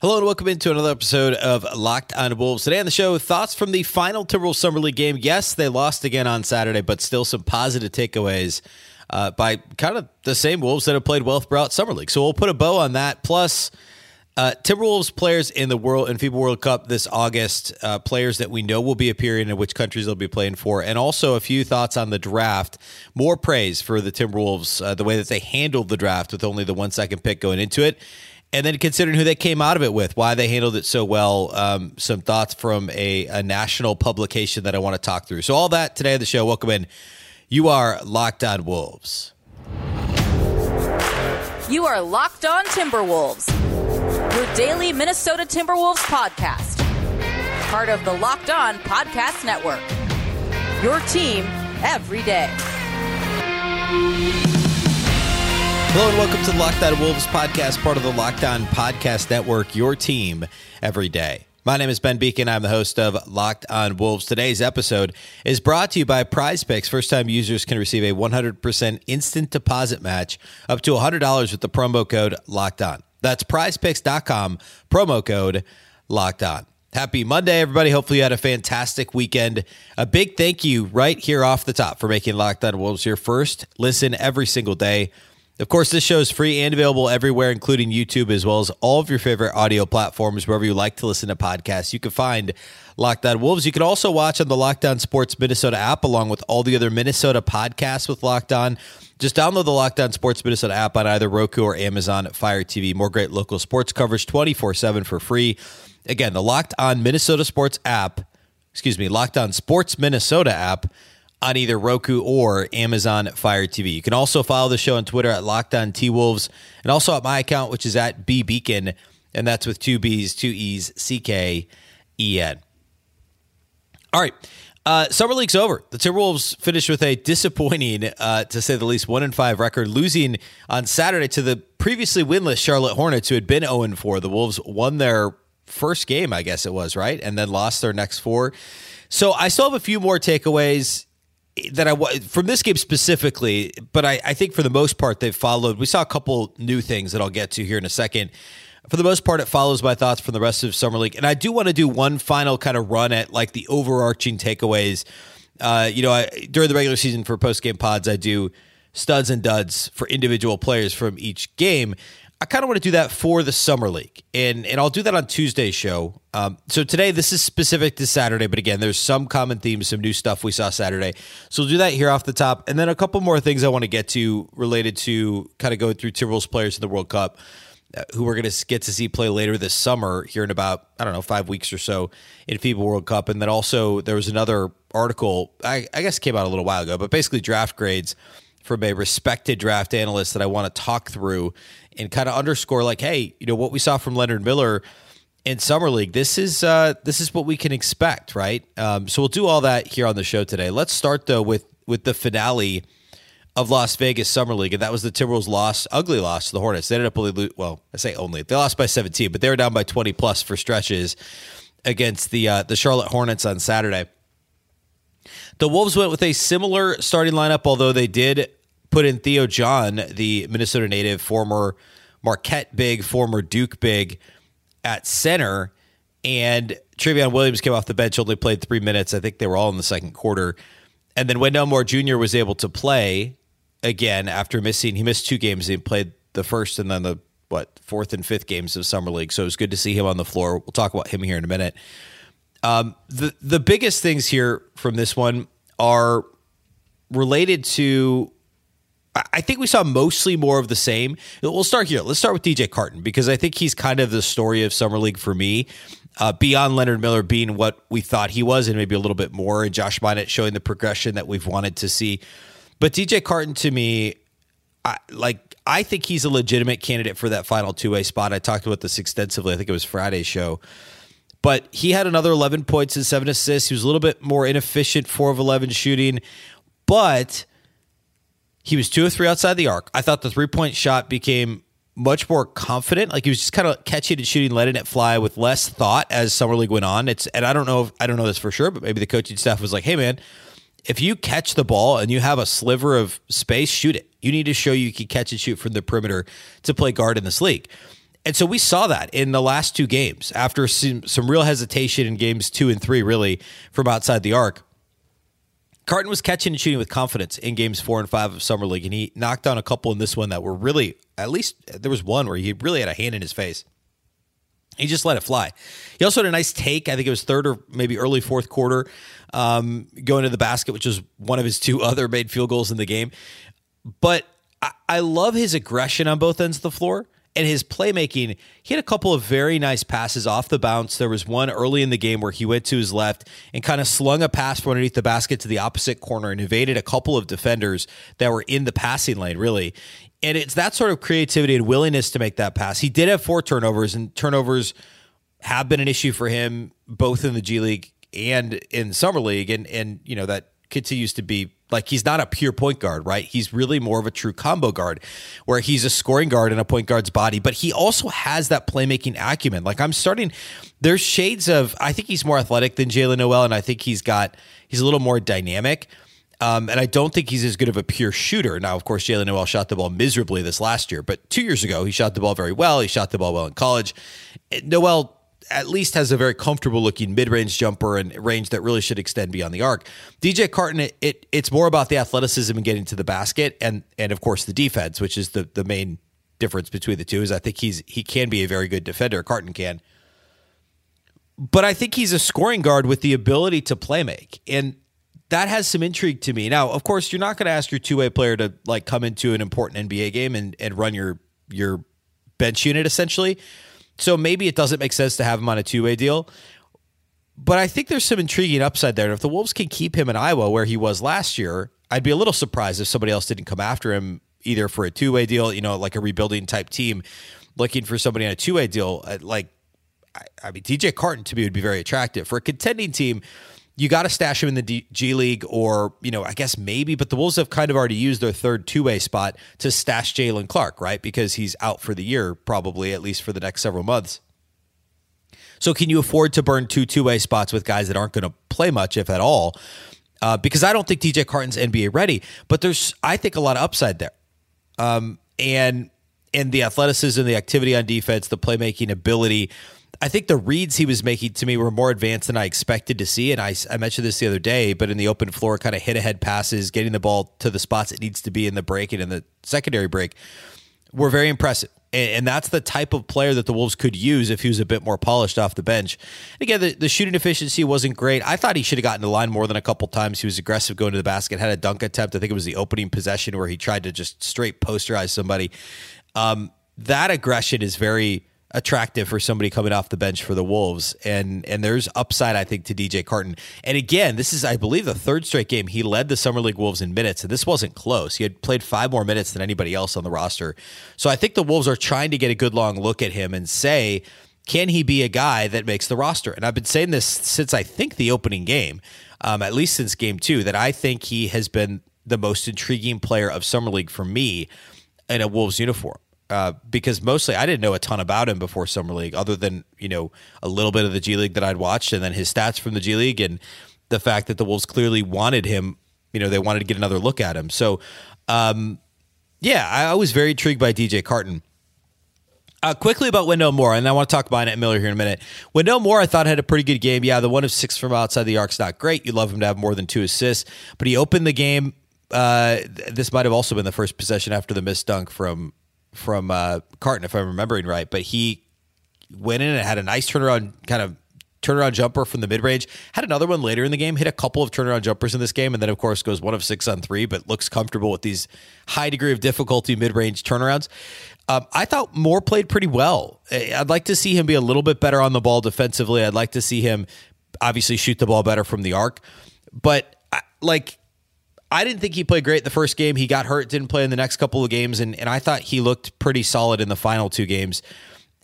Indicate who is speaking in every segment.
Speaker 1: Hello and welcome into another episode of Locked on Wolves. Today on the show, thoughts from the final Timberwolves Summer League game. Yes, they lost again on Saturday, but still some positive takeaways uh, by kind of the same Wolves that have played well throughout Summer League. So we'll put a bow on that. Plus, uh, Timberwolves players in the World and FIBA World Cup this August, uh, players that we know will be appearing and which countries they'll be playing for, and also a few thoughts on the draft. More praise for the Timberwolves, uh, the way that they handled the draft with only the one second pick going into it and then considering who they came out of it with, why they handled it so well, um, some thoughts from a, a, national publication that I want to talk through. So, all that today on the show. Welcome in. You are Locked On Wolves.
Speaker 2: You are Locked On Timberwolves, your daily Minnesota Timberwolves podcast. Part of the Locked On Podcast Network. Your team every day.
Speaker 1: Hello and welcome to the Locked On Wolves podcast, part of the Locked On Podcast Network, your team every day. My name is Ben Beecken. I'm the host of Locked On Wolves. Today's episode is brought to you by Prize Picks. First time users can receive a 100% instant deposit match up to $100 with the promo code Locked On. That's prizepicks.com, promo code Locked On. Happy Monday, everybody. Hopefully, you had a fantastic weekend. A big thank you right here off the top for making Locked On Wolves your first listen every single day. Of course, this show is free and available everywhere, including YouTube, as well as all of your favorite audio platforms, wherever you like to listen to podcasts. You can find Locked On Wolves. You can also watch on the Locked On Sports Minnesota app, along with all the other Minnesota podcasts with Locked On. Just download the Locked On Sports Minnesota app on either Roku or Amazon Fire TV. More great local sports coverage 24 7 for free. Again, the Locked On Minnesota Sports app, excuse me, Locked On Sports Minnesota app on either Roku or Amazon Fire TV. You can also follow the show on Twitter at Locked On T Wolves and also at my account, which is at B Beecken, and that's with two B's, two E's, C K E N. All right. Uh, Summer League's over. The Timberwolves finished with a disappointing, uh, to say the least, one and five record, losing on Saturday to the previously winless Charlotte Hornets, who had been zero and four. The Wolves won their first game, I guess it was, right, and then lost their next four. So I still have a few more takeaways that I from this game specifically, but I, I think for the most part they've followed. We saw a couple new things that I'll get to here in a second. For the most part, it follows my thoughts from the rest of summer league, and I do want to do one final kind of run at like the overarching takeaways. Uh, you know, I, during the regular season for post game pods, I do studs and duds for individual players from each game. I kind of want to do that for the summer league, and and I'll do that on Tuesday's show. Um, so today, this is specific to Saturday, but again, there's some common themes, some new stuff we saw Saturday. So we'll do that here off the top, and then a couple more things I want to get to related to kind of going through Timberwolves players in the World Cup, uh, who we're going to get to see play later this summer here in about I don't know five weeks or so in FIBA World Cup, and then also there was another article I, I guess came out a little while ago, but basically draft grades from a respected draft analyst that I want to talk through and kind of underscore like, hey, you know what we saw from Leonard Miller in summer league. This is uh, this is what we can expect, right? Um, so we'll do all that here on the show today. Let's start though with with the finale of Las Vegas Summer League, and that was the Timberwolves' loss, ugly loss to the Hornets. They ended up only, well, I say only, they lost by 17, but they were down by 20 plus for stretches against the uh, the Charlotte Hornets on Saturday. The Wolves went with a similar starting lineup, although they did put in Theo John, the Minnesota native, former Marquette big, former Duke big, at center. And Trevion Williams came off the bench, only played three minutes. I think they were all in the second quarter. And then Wendell Moore Jr. was able to play again after missing, he missed two games. He played the first and then the, what, fourth and fifth games of Summer League. So it was good to see him on the floor. We'll talk about him here in a minute. Um, the, the biggest things here from this one are related to I think we saw mostly more of the same. We'll start here. Let's start with DJ Carton because I think he's kind of the story of Summer League for me. Uh, beyond Leonard Miller being what we thought he was, and maybe a little bit more, and Josh Minott showing the progression that we've wanted to see. But DJ Carton, to me, I, like I think he's a legitimate candidate for that final two way spot. I talked about this extensively. I think it was Friday's show. But he had another 11 points and seven assists. He was a little bit more inefficient, four of 11 shooting, but he was two or three outside the arc. I thought the three point shot became much more confident. Like he was just kind of catching and shooting, letting it fly with less thought as summer league went on. It's and I don't know if I don't know this for sure, but maybe the coaching staff was like, "Hey, man, if you catch the ball and you have a sliver of space, shoot it. You need to show you can catch and shoot from the perimeter to play guard in this league." And so we saw that in the last two games after some, some real hesitation in games two and three, really, from outside the arc. Carton was catching and shooting with confidence in games four and five of Summer League, and he knocked down a couple in this one that were really, at least there was one where he really had a hand in his face. He just let it fly. He also had a nice take. I think it was third or maybe early fourth quarter, um, going to the basket, which was one of his two other made field goals in the game. But I, I love his aggression on both ends of the floor and his playmaking, he had a couple of very nice passes off the bounce. There was one early in the game where he went to his left and kind of slung a pass from underneath the basket to the opposite corner and evaded a couple of defenders that were in the passing lane, really. And it's that sort of creativity and willingness to make that pass. He did have four turnovers, and turnovers have been an issue for him both in the G League and in Summer League. And, and you know, that continues to be like he's not a pure point guard, right? He's really more of a true combo guard where he's a scoring guard in a point guard's body, but he also has that playmaking acumen. Like I'm starting, there's shades of, I think he's more athletic than Jaylen Nowell, and I think he's got, he's a little more dynamic. Um, and I don't think he's as good of a pure shooter. Now, of course, Jaylen Nowell shot the ball miserably this last year, but two years ago, he shot the ball very well. He shot the ball well in college. Nowell at least has a very comfortable looking mid range jumper and range that really should extend beyond the arc. DJ Carton, it, it, it's more about the athleticism and getting to the basket, and and of course the defense, which is the the main difference between the two. Is I think he's he can be a very good defender. Carton can, but I think he's a scoring guard with the ability to play make, and that has some intrigue to me. Now, of course, you're not going to ask your two way player to like come into an important NBA game and and run your your bench unit essentially so maybe it doesn't make sense to have him on a two way deal. But I think there's some intriguing upside there. And if the Wolves can keep him in Iowa where he was last year, I'd be a little surprised if somebody else didn't come after him either for a two way deal, you know, like a rebuilding type team looking for somebody on a two way deal. Uh, like, I mean, DJ Carton to me would be very attractive for a contending team you got to stash him in the D- G League, or you know, I guess maybe. But the Wolves have kind of already used their third two way spot to stash Jaylen Clark, right? Because he's out for the year, probably at least for the next several months. So, can you afford to burn two two way spots with guys that aren't going to play much, if at all? Uh, because I don't think DJ Carton's NBA ready, but there's I think a lot of upside there, um, and and the athleticism, the activity on defense, the playmaking ability. I think the reads he was making to me were more advanced than I expected to see. And I, I mentioned this the other day, but in the open floor, kind of hit ahead passes, getting the ball to the spots it needs to be in the break and in the secondary break were very impressive. And, and that's the type of player that the Wolves could use if he was a bit more polished off the bench. again, the, the shooting efficiency wasn't great. I thought he should have gotten the line more than a couple times. He was aggressive going to the basket, had a dunk attempt. I think it was the opening possession where he tried to just straight posterize somebody. Um, that aggression is very attractive for somebody coming off the bench for the Wolves. And and there's upside, I think, to DJ Carton. And again, this is, I believe, the third straight game. He led the Summer League Wolves in minutes, and this wasn't close. He had played five more minutes than anybody else on the roster. So I think the Wolves are trying to get a good long look at him and say, can he be a guy that makes the roster? And I've been saying this since I think the opening game, um, at least since game two, that I think he has been the most intriguing player of Summer League for me in a Wolves uniform uh, because mostly I didn't know a ton about him before summer league, other than you know a little bit of the G League that I'd watched, and then his stats from the G League, and the fact that the Wolves clearly wanted him. You know, they wanted to get another look at him. So, um, yeah, I, I was very intrigued by DJ Carton. Uh, quickly about Wendell Moore, and I want to talk about Annette Miller here in a minute. Wendell Moore, I thought had a pretty good game. Yeah, the one of six from outside the arc's not great. You love him to have more than two assists, but he opened the game. Uh, this might have also been the first possession after the missed dunk from from uh, Carton, if I'm remembering right. But he went in and had a nice turnaround kind of turnaround jumper from the mid range. Had another one later in the game, hit a couple of turnaround jumpers in this game, and then of course goes one of six on three, but looks comfortable with these high degree of difficulty mid range turnarounds. Um, I thought Moore played pretty well. I'd like to see him be a little bit better on the ball defensively. I'd like to see him obviously shoot the ball better from the arc, but like I didn't think he played great the first game. He got hurt, didn't play in the next couple of games, and, and I thought he looked pretty solid in the final two games.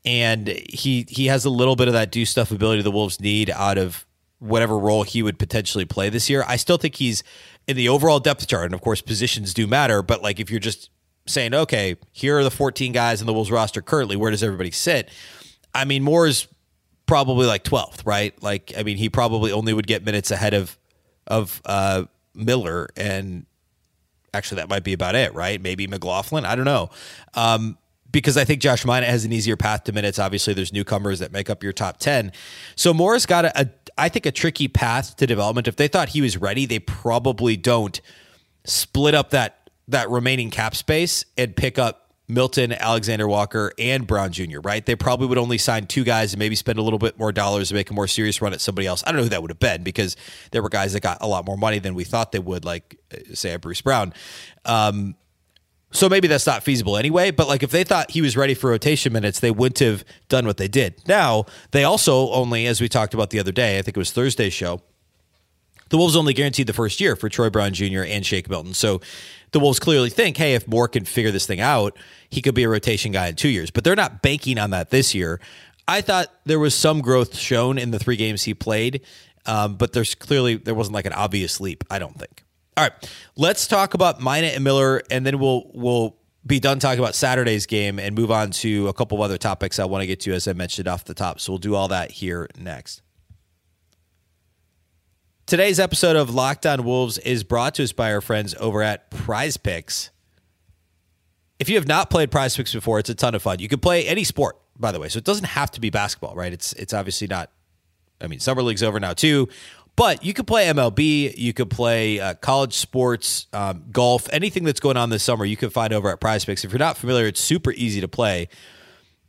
Speaker 1: And he he has a little bit of that do stuff ability the Wolves need out of whatever role he would potentially play this year. I still think he's in the overall depth chart, and of course positions do matter. But like if you're just saying, okay, here are the 14 guys in the Wolves roster currently, where does everybody sit? I mean, Moore's probably like 12th, right? Like I mean, he probably only would get minutes ahead of of uh, Miller, and actually that might be about it, right? Maybe McLaughlin. I don't know. Um, because I think Josh Minott has an easier path to minutes. Obviously, there's newcomers that make up your top 10. So Moore's got a, a I think, a tricky path to development. If they thought he was ready, they probably don't split up that that remaining cap space and pick up Milton, Alexander Walker, and Brown Jr., right? They probably would only sign two guys and maybe spend a little bit more dollars to make a more serious run at somebody else. I don't know who that would have been because there were guys that got a lot more money than we thought they would, like, uh, say, Bruce Brown. Um, so maybe that's not feasible anyway. But like if they thought he was ready for rotation minutes, they wouldn't have done what they did. Now, they also only, as we talked about the other day, I think it was Thursday's show, the Wolves only guaranteed the first year for Troy Brown Jr. and Shake Milton. So the Wolves clearly think, hey, if Moore can figure this thing out, he could be a rotation guy in two years. But they're not banking on that this year. I thought there was some growth shown in the three games he played, um, but there's clearly there wasn't like an obvious leap. I don't think. All right, let's talk about Minott and Miller, and then we'll we'll be done talking about Saturday's game and move on to a couple of other topics I want to get to as I mentioned off the top. So we'll do all that here next. Today's episode of Locked On Wolves is brought to us by our friends over at Prize Picks. If you have not played Prize Picks before, it's a ton of fun. You can play any sport, by the way, so it doesn't have to be basketball, right? It's it's obviously not. I mean, summer league's over now too. But you could play MLB, you could play uh, college sports, um, golf, anything that's going on this summer, you can find over at Prize Picks. If you're not familiar, it's super easy to play.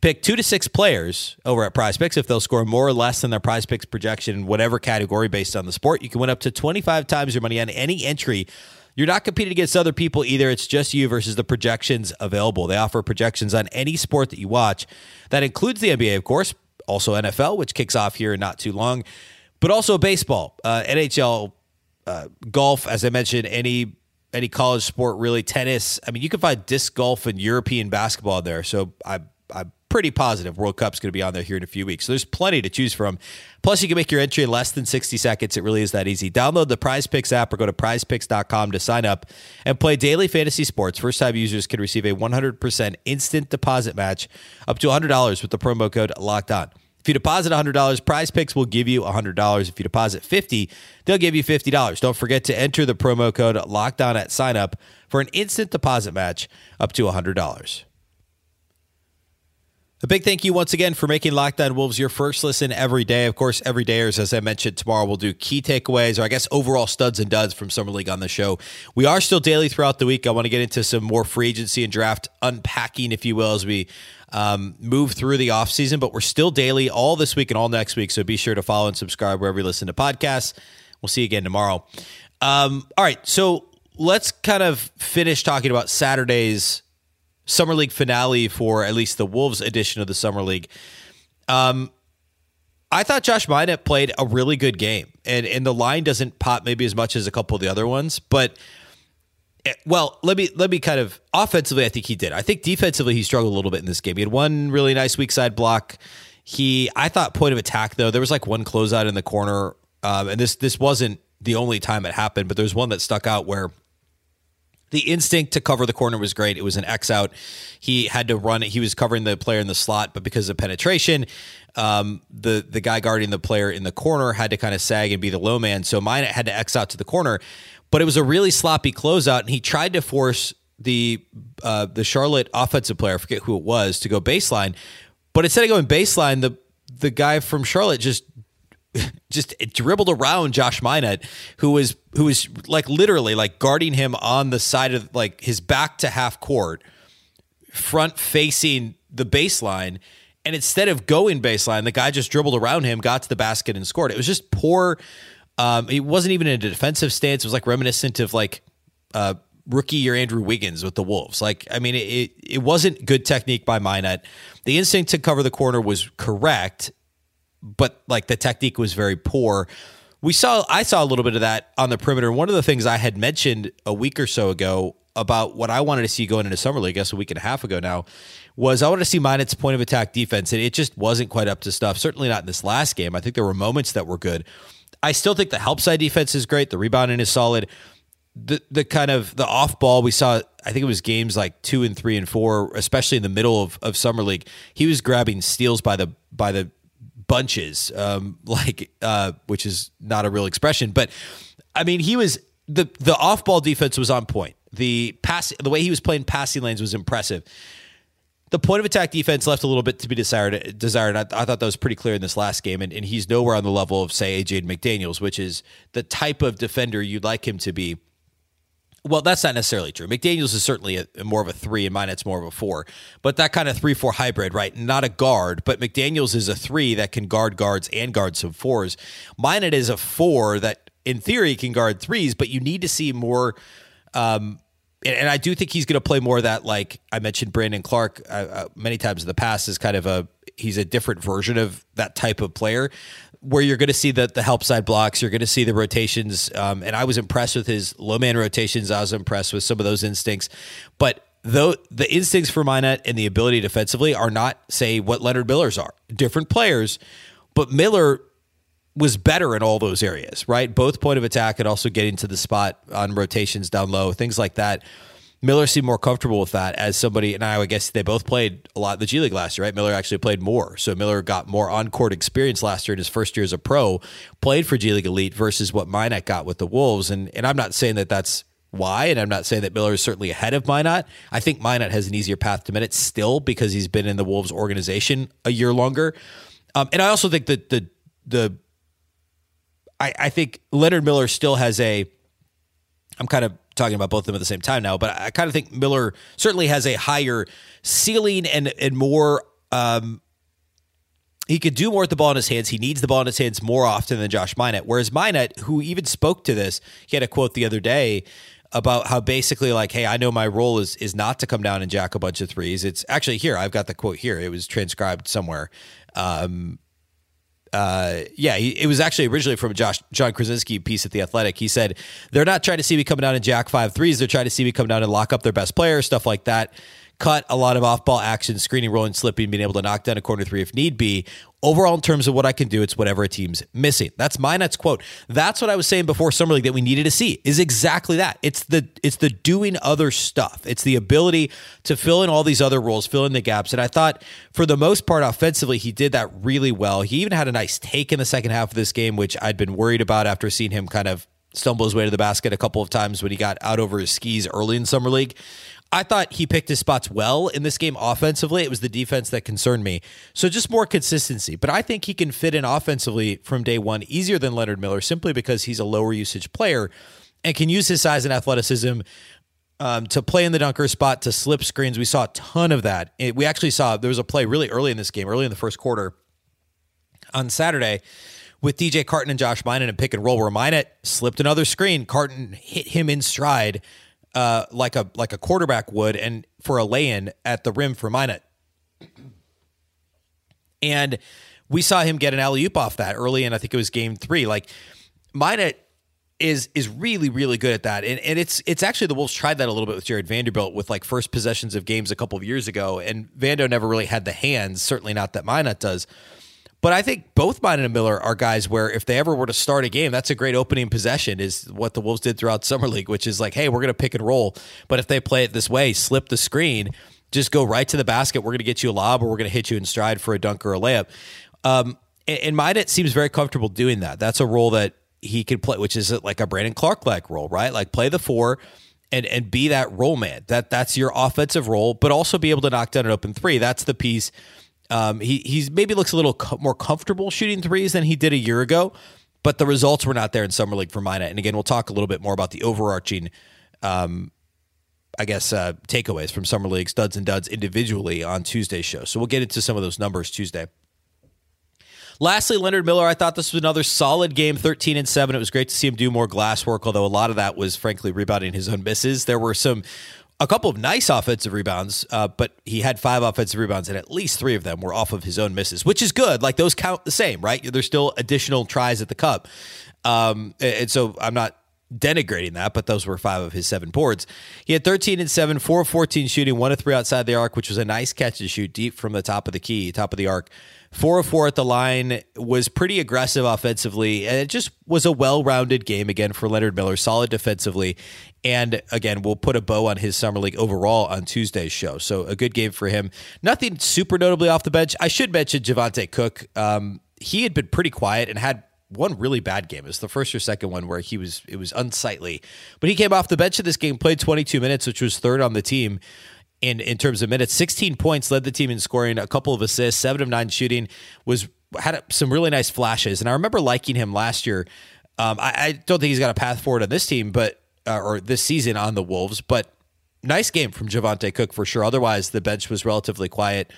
Speaker 1: Pick two to six players over at Prize Picks. If they'll score more or less than their Prize Picks projection in whatever category based on the sport, you can win up to 25 times your money on any entry. You're not competing against other people either. It's just you versus the projections available. They offer projections on any sport that you watch. That includes the NBA, of course, also NFL, which kicks off here not too long but also baseball, uh, NHL, uh, golf, as I mentioned, any any college sport, really tennis. I mean, you can find disc golf and European basketball there. So I, I'm pretty positive World Cup's going to be on there here in a few weeks. So there's plenty to choose from. Plus, you can make your entry in less than 60 seconds. It really is that easy. Download the Prize Picks app or go to prizepicks.com to sign up and play daily fantasy sports. First time users can receive a 100% instant deposit match up to $100 with the promo code locked on. If you deposit $100, Prize Picks will give you $100. If you deposit 50, they'll give you $50. Don't forget to enter the promo code LOCKEDON at sign up for an instant deposit match up to $100. A big thank you once again for making Locked On Wolves your first listen every day. Of course, every dayers, as I mentioned, tomorrow we'll do key takeaways or I guess overall studs and duds from Summer League on the show. We are still daily throughout the week. I want to get into some more free agency and draft unpacking, if you will, as we um, move through the offseason, but we're still daily all this week and all next week. So be sure to follow and subscribe wherever you listen to podcasts. We'll see you again tomorrow. Um, all right. So let's kind of finish talking about Saturday's Summer League finale for at least the Wolves edition of the Summer League. Um, I thought Josh Minott played a really good game, and and the line doesn't pop maybe as much as a couple of the other ones, but Eh, well, let me let me kind of offensively. I think he did. I think defensively he struggled a little bit in this game. He had one really nice weak side block. He, I thought, point of attack though. There was like one closeout in the corner, um, and this this wasn't the only time it happened, but there's one that stuck out where the instinct to cover the corner was great. It was an X out. He had to run it. He was covering the player in the slot, but because of penetration, um, the the guy guarding the player in the corner had to kind of sag and be the low man. So Minott had to X out to the corner but it was a really sloppy closeout, and he tried to force the uh, the Charlotte offensive player, I forget who it was, to go baseline. But instead of going baseline, the the guy from Charlotte just just dribbled around Josh Minott, who was who was like literally like guarding him on the side of like his back to half court, front facing the baseline. And instead of going baseline, the guy just dribbled around him, got to the basket, and scored. It was just poor um, it wasn't even in a defensive stance. It was like reminiscent of like uh, rookie year Andrew Wiggins with the Wolves. Like, I mean, it it wasn't good technique by Minott. The instinct to cover the corner was correct, but like the technique was very poor. We saw I saw a little bit of that on the perimeter. One of the things I had mentioned a week or so ago about what I wanted to see going into summer league, I guess a week and a half ago now, was I wanted to see Minott's point of attack defense, and it just wasn't quite up to stuff. Certainly not in this last game. I think there were moments that were good. I still think the help side defense is great. The rebounding is solid. The the kind of the off ball we saw, I think it was games like two and three and four, especially in the middle of, of summer league. He was grabbing steals by the by the bunches, um, like uh, which is not a real expression, but I mean he was the the off ball defense was on point. The pass the way he was playing passing lanes was impressive. the point of attack defense left a little bit to be desired. Desired. I, I thought that was pretty clear in this last game, and, and he's nowhere on the level of say Jaden McDaniels, which is the type of defender you'd like him to be. Well, that's not necessarily true. McDaniels is certainly a, more of a three, and Minott's more of a four. But that kind of three four hybrid, right? Not a guard, but McDaniels is a three that can guard guards and guard some fours. Minott is a four that, in theory, can guard threes, but you need to see more. Um, and I do think he's going to play more of that. Like I mentioned, Brandon Clarke uh, uh, many times in the past is kind of a he's a different version of that type of player, where you're going to see the the help side blocks, you're going to see the rotations. Um, and I was impressed with his low man rotations. I was impressed with some of those instincts, but though the instincts for Minott and the ability defensively are not say what Leonard Miller's are, different players, but Miller was better in all those areas, right? Both point of attack and also getting to the spot on rotations down low, things like that. Miller seemed more comfortable with that as somebody, and I would guess they both played a lot the G League last year, right? Miller actually played more. So Miller got more on court experience last year in his first year as a pro, played for G League Ignite versus what Minott got with the Wolves. And, and I'm not saying that that's why, and I'm not saying that Miller is certainly ahead of Minott. I think Minott has an easier path to minutes still because he's been in the Wolves organization a year longer. Um, and I also think that the, the, I, I think Leonard Miller still has a. I'm kind of talking about both of them at the same time now, but I kind of think Miller certainly has a higher ceiling and and more. Um, he could do more with the ball in his hands. He needs the ball in his hands more often than Josh Minott. Whereas Minott, who even spoke to this, he had a quote the other day about how basically like, hey, I know my role is is not to come down and jack a bunch of threes. It's actually here. I've got the quote here. It was transcribed somewhere. Um, uh, yeah, he, it was actually originally from Josh Jon Krawczynski piece at the Athletic. He said they're not trying to see me come down and jack five threes. They're trying to see me come down and lock up their best player, stuff like that cut a lot of off ball action, screening, rolling, slipping, being able to knock down a corner three if need be. Overall, in terms of what I can do, it's whatever a team's missing. That's my next quote. That's what I was saying before summer league that we needed to see is exactly that. It's the it's the doing other stuff. It's the ability to fill in all these other roles, fill in the gaps. And I thought for the most part, offensively, he did that really well. He even had a nice take in the second half of this game, which I'd been worried about after seeing him kind of stumble his way to the basket a couple of times when he got out over his skis early in summer league. I thought he picked his spots well in this game offensively. It was the defense that concerned me. So just more consistency. But I think he can fit in offensively from day one easier than Leonard Miller simply because he's a lower usage player and can use his size and athleticism um, to play in the dunker spot, to slip screens. We saw a ton of that. It, we actually saw there was a play really early in this game, early in the first quarter on Saturday with DJ Carton and Josh Minott and pick and roll where Minott slipped another screen. Carton hit him in stride uh, like a like a quarterback would, and for a lay-in at the rim for Minott. And we saw him get an alley oop off that early, and I think it was game three. Like Minott is is really really good at that, and and it's it's actually the Wolves tried that a little bit with Jared Vanderbilt with like first possessions of games a couple of years ago, and Vando never really had the hands, certainly not that Minott does. But I think both Minott and Miller are guys where if they ever were to start a game, that's a great opening possession, is what the Wolves did throughout Summer League, which is like, hey, we're going to pick and roll. But if they play it this way, slip the screen, just go right to the basket. We're going to get you a lob or we're going to hit you in stride for a dunk or a layup. Um, and, and seems very comfortable doing that. That's a role that he can play, which is like a Brandon Clarke like role, right? Like play the four and and be that role man. That that's your offensive role, but also be able to knock down an open three. That's the piece um, he he's maybe looks a little co- more comfortable shooting threes than he did a year ago, but the results were not there in summer league for Minott. And again, we'll talk a little bit more about the overarching, um, I guess, uh, takeaways from summer league studs and duds individually on Tuesday's show. So we'll get into some of those numbers Tuesday. Lastly, Leonard Miller, I thought this was another solid game, 13 and 7. It was great to see him do more glass work, although a lot of that was frankly rebounding his own misses. There were some a couple of nice offensive rebounds, uh, but he had five offensive rebounds, and at least three of them were off of his own misses, which is good. Like those count the same, right? There's still additional tries at the cup. Um, and so I'm not denigrating that, but those were five of his seven boards. He had 13 and 7, 4 of 14 shooting, 1 of 3 outside the arc, which was a nice catch to shoot deep from the top of the key, top of the arc. 4 of 4 at the line was pretty aggressive offensively, and it just was a well rounded game again for Leonard Miller, solid defensively. And again, we'll put a bow on his summer league overall on Tuesday's show. So a good game for him. Nothing super notably off the bench. I should mention Javonte Cooke. Um, he had been pretty quiet and had one really bad game. It was the first or second one where he was it was unsightly. But he came off the bench of this game, played 22 minutes, which was third on the team. In in terms of minutes. 16 points led the team in scoring, a couple of assists, seven of nine shooting. Was had some really nice flashes, and I remember liking him last year. Um, I, I, don't think he's got a path forward on this team, but uh, or this season on the Wolves, but nice game from Javonte Cooke for sure. Otherwise, the bench was relatively quiet.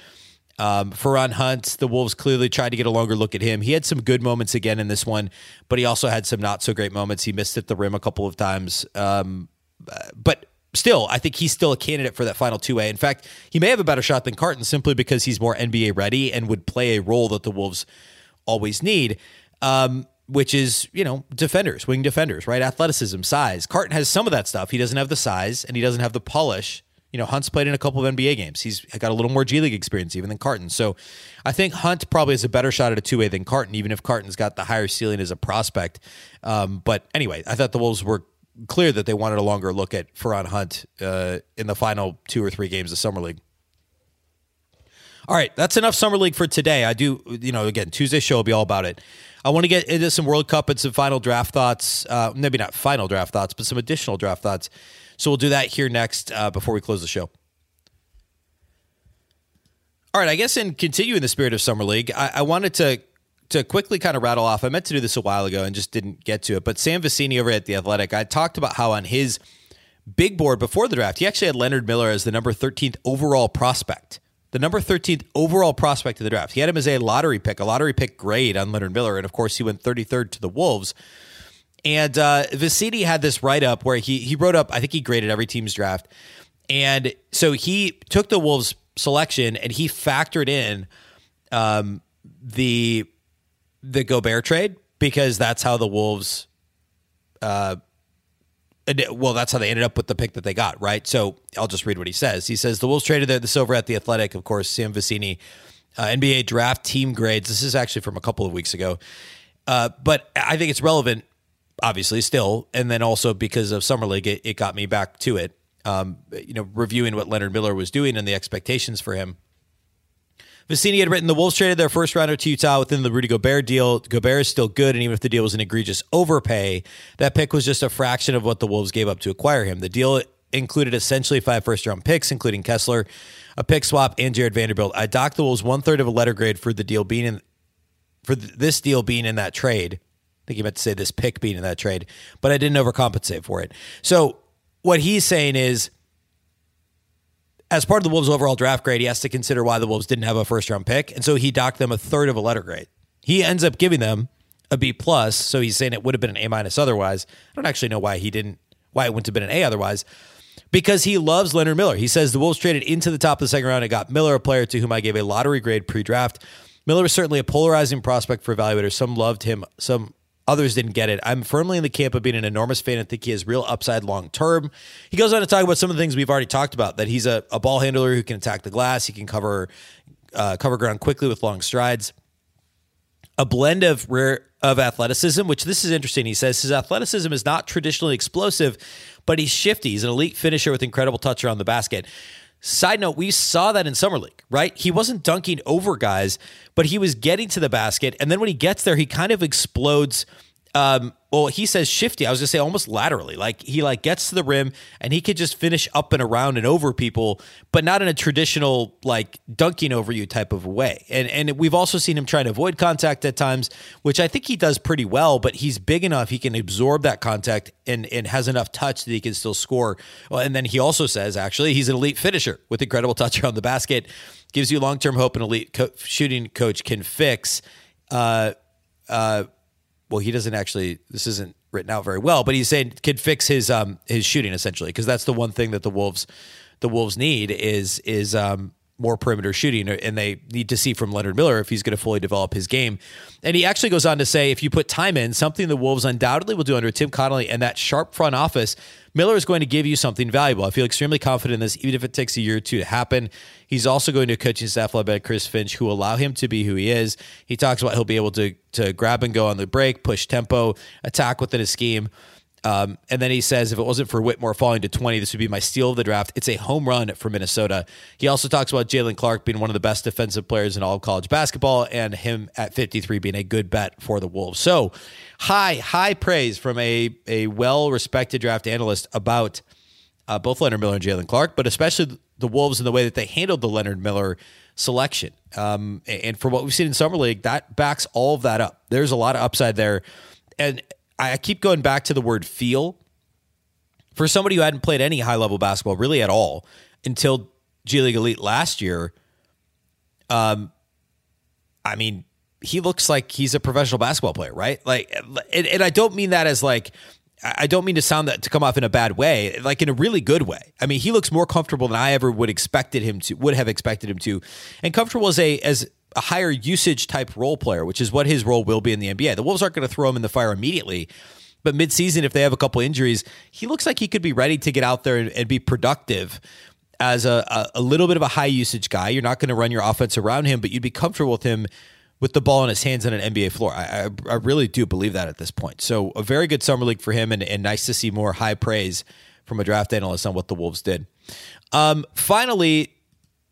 Speaker 1: Um, Feron Hunt, the Wolves clearly tried to get a longer look at him. He had some good moments again in this one, but he also had some not so great moments. He missed at the rim a couple of times. Um, but still, I think he's still a candidate for that final two way. In fact, he may have a better shot than Carton simply because he's more NBA ready and would play a role that the Wolves always need. Um, which is, you know, defenders, wing defenders, right? Athleticism, size. Carton has some of that stuff. He doesn't have the size and he doesn't have the polish you know, Hunt's played in a couple of NBA games. He's got a little more G League experience even than Carton. So I think Hunt probably has a better shot at a two way than Carton, even if Carton's got the higher ceiling as a prospect. Um, but anyway, I thought the Wolves were clear that they wanted a longer look at Feron Hunt uh, in the final two or three games of Summer League. All right, that's enough Summer League for today. I do, you know, again, Tuesday show will be all about it. I want to get into some World Cup and some final draft thoughts. Uh, maybe not final draft thoughts, but some additional draft thoughts. So we'll do that here next uh, before we close the show. All right, I guess in continuing the spirit of Summer League, I, I wanted to to quickly kind of rattle off. I meant to do this a while ago and just didn't get to it. But Sam Vecenie over at the Athletic, I talked about how on his big board before the draft, he actually had Leonard Miller as the number 13th overall prospect. The number 13th overall prospect of the draft. He had him as a lottery pick, a lottery pick grade on Leonard Miller. And of course, he went 33rd to the Wolves. And uh, Vecenie had this write up where he he wrote up. I think he graded every team's draft, and so he took the Wolves selection and he factored in um, the the Gobert trade because that's how the Wolves. Uh, well, that's how they ended up with the pick that they got, right? So I'll just read what he says. He says the Wolves traded the, the over at the Athletic, of course, Sam Vecenie, uh, NBA draft team grades. This is actually from a couple of weeks ago, uh, but I think it's relevant obviously still, and then also because of summer league, it, it got me back to it. Um, you know, reviewing what Leonard Miller was doing and the expectations for him. Vecenie had written the Wolves traded their first rounder to Utah within the Rudy Gobert deal. Gobert is still good, and even if the deal was an egregious overpay, that pick was just a fraction of what the Wolves gave up to acquire him. The deal included essentially five first round picks, including Kessler, a pick swap, and Jared Vanderbilt. I docked the Wolves one third of a letter grade for the deal being in for this deal being in that trade I think he meant to say this pick being in that trade, but I didn't overcompensate for it. So what he's saying is, as part of the Wolves' overall draft grade, he has to consider why the Wolves didn't have a first round pick, and so he docked them a third of a letter grade. He ends up giving them a B plus, so he's saying it would have been an A minus otherwise. I don't actually know why he didn't, why it wouldn't have been an A otherwise. Because he loves Leonard Miller. He says the Wolves traded into the top of the second round and got Miller, a player to whom I gave a lottery grade pre draft. Miller was certainly a polarizing prospect for evaluators. Some loved him, some Others didn't get it. I'm firmly in the camp of being an enormous fan and think he has real upside long term. He goes on to talk about some of the things we've already talked about that he's a, a ball handler who can attack the glass, he can cover uh, cover ground quickly with long strides. A blend of rare of athleticism, which this is interesting. He says his athleticism is not traditionally explosive, but he's shifty. He's an elite finisher with incredible touch around the basket. Side note, we saw that in Summer League, right? He wasn't dunking over guys, but he was getting to the basket. And then when he gets there, he kind of explodes um, well, he says shifty. I was gonna say almost laterally. Like he like gets to the rim and he could just finish up and around and over people, but not in a traditional like dunking over you type of way. And and we've also seen him try to avoid contact at times, which I think he does pretty well. But he's big enough; he can absorb that contact and and has enough touch that he can still score. Well, and then he also says actually he's an elite finisher with incredible touch around the basket. Gives you long term hope an elite co- shooting coach can fix. Uh, uh, well, he doesn't actually. This isn't written out very well, but he's saying could fix his um his shooting essentially because that's the one thing that the Wolves the Wolves need is is um more perimeter shooting, uh, and they need to see from Leonard Miller if he's going to fully develop his game. And he actually goes on to say, if you put time in, something the Wolves undoubtedly will do under Tim Connolly and that sharp front office, Miller is going to give you something valuable. I feel extremely confident in this, even if it takes a year or two to happen. He's also going to coaching staff led by Chris Finch, who allow him to be who he is. He talks about he'll be able to to grab and go on the break, push tempo, attack within a scheme. Um, and then he says, if it wasn't for Whitmore falling to 20, this would be my steal of the draft. It's a home run for Minnesota. He also talks about Jaylen Clark being one of the best defensive players in all of college basketball and him at 53 being a good bet for the Wolves. So high, high praise from a, a well respected draft analyst about uh, both Leonard Miller and Jaylen Clark, but especially the Wolves and the way that they handled the Leonard Miller selection. Um, and for what we've seen in Summer League, that backs all of that up. There's a lot of upside there. And I keep going back to the word feel. For somebody who hadn't played any high level basketball really at all until G League Ignite last year, um, I mean, he looks like he's a professional basketball player, right? Like, and, and I don't mean that as like, I don't mean to sound that to come off in a bad way, like in a really good way. I mean, he looks more comfortable than I ever would expected him to, would have expected him to, and comfortable as a as a higher usage type role player, which is what his role will be in the NBA. The Wolves aren't going to throw him in the fire immediately, but midseason, if they have a couple injuries, he looks like he could be ready to get out there and, and be productive as a, a, a little bit of a high usage guy. You're not going to run your offense around him, but you'd be comfortable with him with the ball in his hands on an NBA floor. I, I, I, really do believe that at this point. So a very good summer league for him, and, and nice to see more high praise from a draft analyst on what the Wolves did. Um, finally,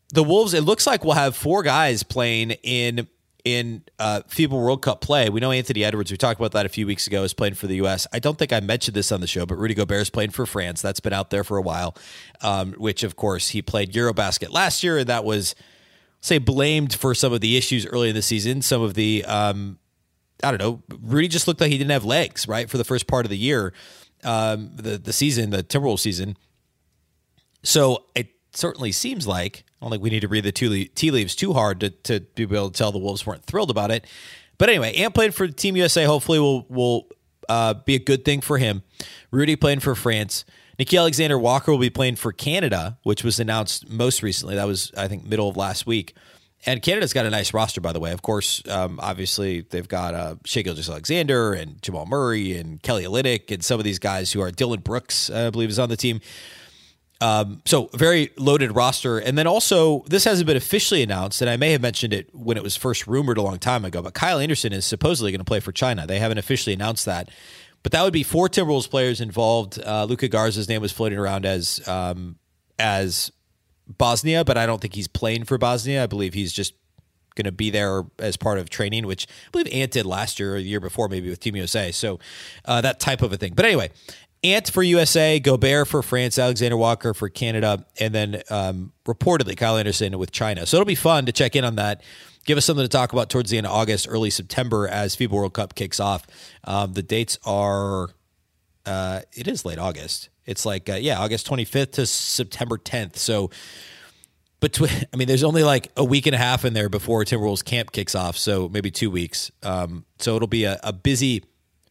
Speaker 1: the Wolves. It looks like we'll have four guys playing in in uh, FIBA World Cup play. We know Anthony Edwards. We talked about that a few weeks ago. Is playing for the U.S. I don't think I mentioned this on the show, but Rudy Gobert is playing for France. That's been out there for a while. Um, which, of course, he played EuroBasket last year, and that was say blamed for some of the issues early in the season. Some of the um, I don't know. Rudy just looked like he didn't have legs right for the first part of the year, um, the the season, the Timberwolves season. So it certainly seems like I don't think we need to read the tea leaves too hard to to be able to tell the Wolves weren't thrilled about it. But anyway, Ant played for Team USA. Hopefully, will will uh, be a good thing for him. Rudy playing for France. Nickeil Alexander Walker will be playing for Canada, which was announced most recently. That was, I think, middle of last week. And Canada's got a nice roster, by the way. Of course, um, obviously they've got uh, Shai Gilgeous-Alexander and Jamal Murray and Kelly Olynyk and some of these guys who are Dillon Brooks, I believe, is on the team. Um, so very loaded roster. And then also, this hasn't been officially announced, and I may have mentioned it when it was first rumored a long time ago, but Kyle Anderson is supposedly going to play for China. They haven't officially announced that. But that would be four Timberwolves players involved. Uh, Luka Garza's name was floating around as um, as Bosnia, but I don't think he's playing for Bosnia. I believe he's just going to be there as part of training, which I believe Ant did last year or the year before, maybe with Team USA. So uh, that type of a thing. But anyway, Ant for USA, Gobert for France, Alexander Walker for Canada, and then um, reportedly Kyle Anderson with China. So it'll be fun to check in on that give us something to talk about towards the end of August, early September as FIBA World Cup kicks off. Um, the dates are, uh, it is late August. It's like, uh, yeah, August 25th to September 10th. So, between, I mean, there's only like a week and a half in there before Timberwolves camp kicks off. So maybe two weeks. Um, so it'll be a, a busy,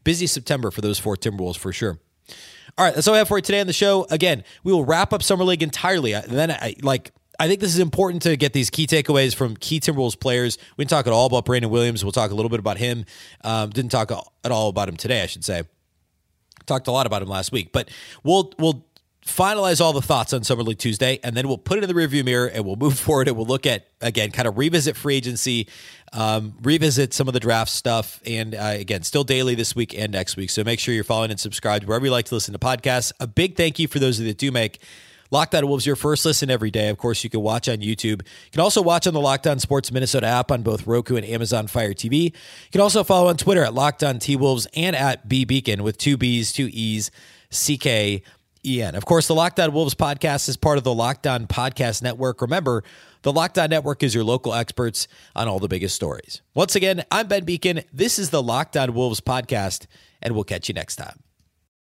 Speaker 1: busy September for those four Timberwolves for sure. All right, that's all I have for you today on the show. Again, we will wrap up Summer League entirely. And then, I, like, I think this is important to get these key takeaways from key Timberwolves players. We didn't talk at all about Brandon Williams. We'll talk a little bit about him. Um, didn't talk at all about him today, I should say. Talked a lot about him last week, but we'll we'll finalize all the thoughts on Summer League Tuesday, and then we'll put it in the rearview mirror and we'll move forward and we'll look at again, kind of revisit free agency, um, revisit some of the draft stuff, and uh, again, still daily this week and next week. So make sure you're following and subscribed wherever you like to listen to podcasts. A big thank you for those that do make Locked On Wolves, your first listen every day. Of course, you can watch on YouTube. You can also watch on the Locked On Sports Minnesota app on both Roku and Amazon Fire TV. You can also follow on Twitter at Locked On T Wolves and at B Beecken with two B's, two E's, C Of course, the Locked On Wolves podcast is part of the Locked On Podcast Network. Remember, the Locked On Network is your local experts on all the biggest stories. Once again, I'm Ben Beecken. This is the Locked On Wolves podcast, and we'll catch you next time.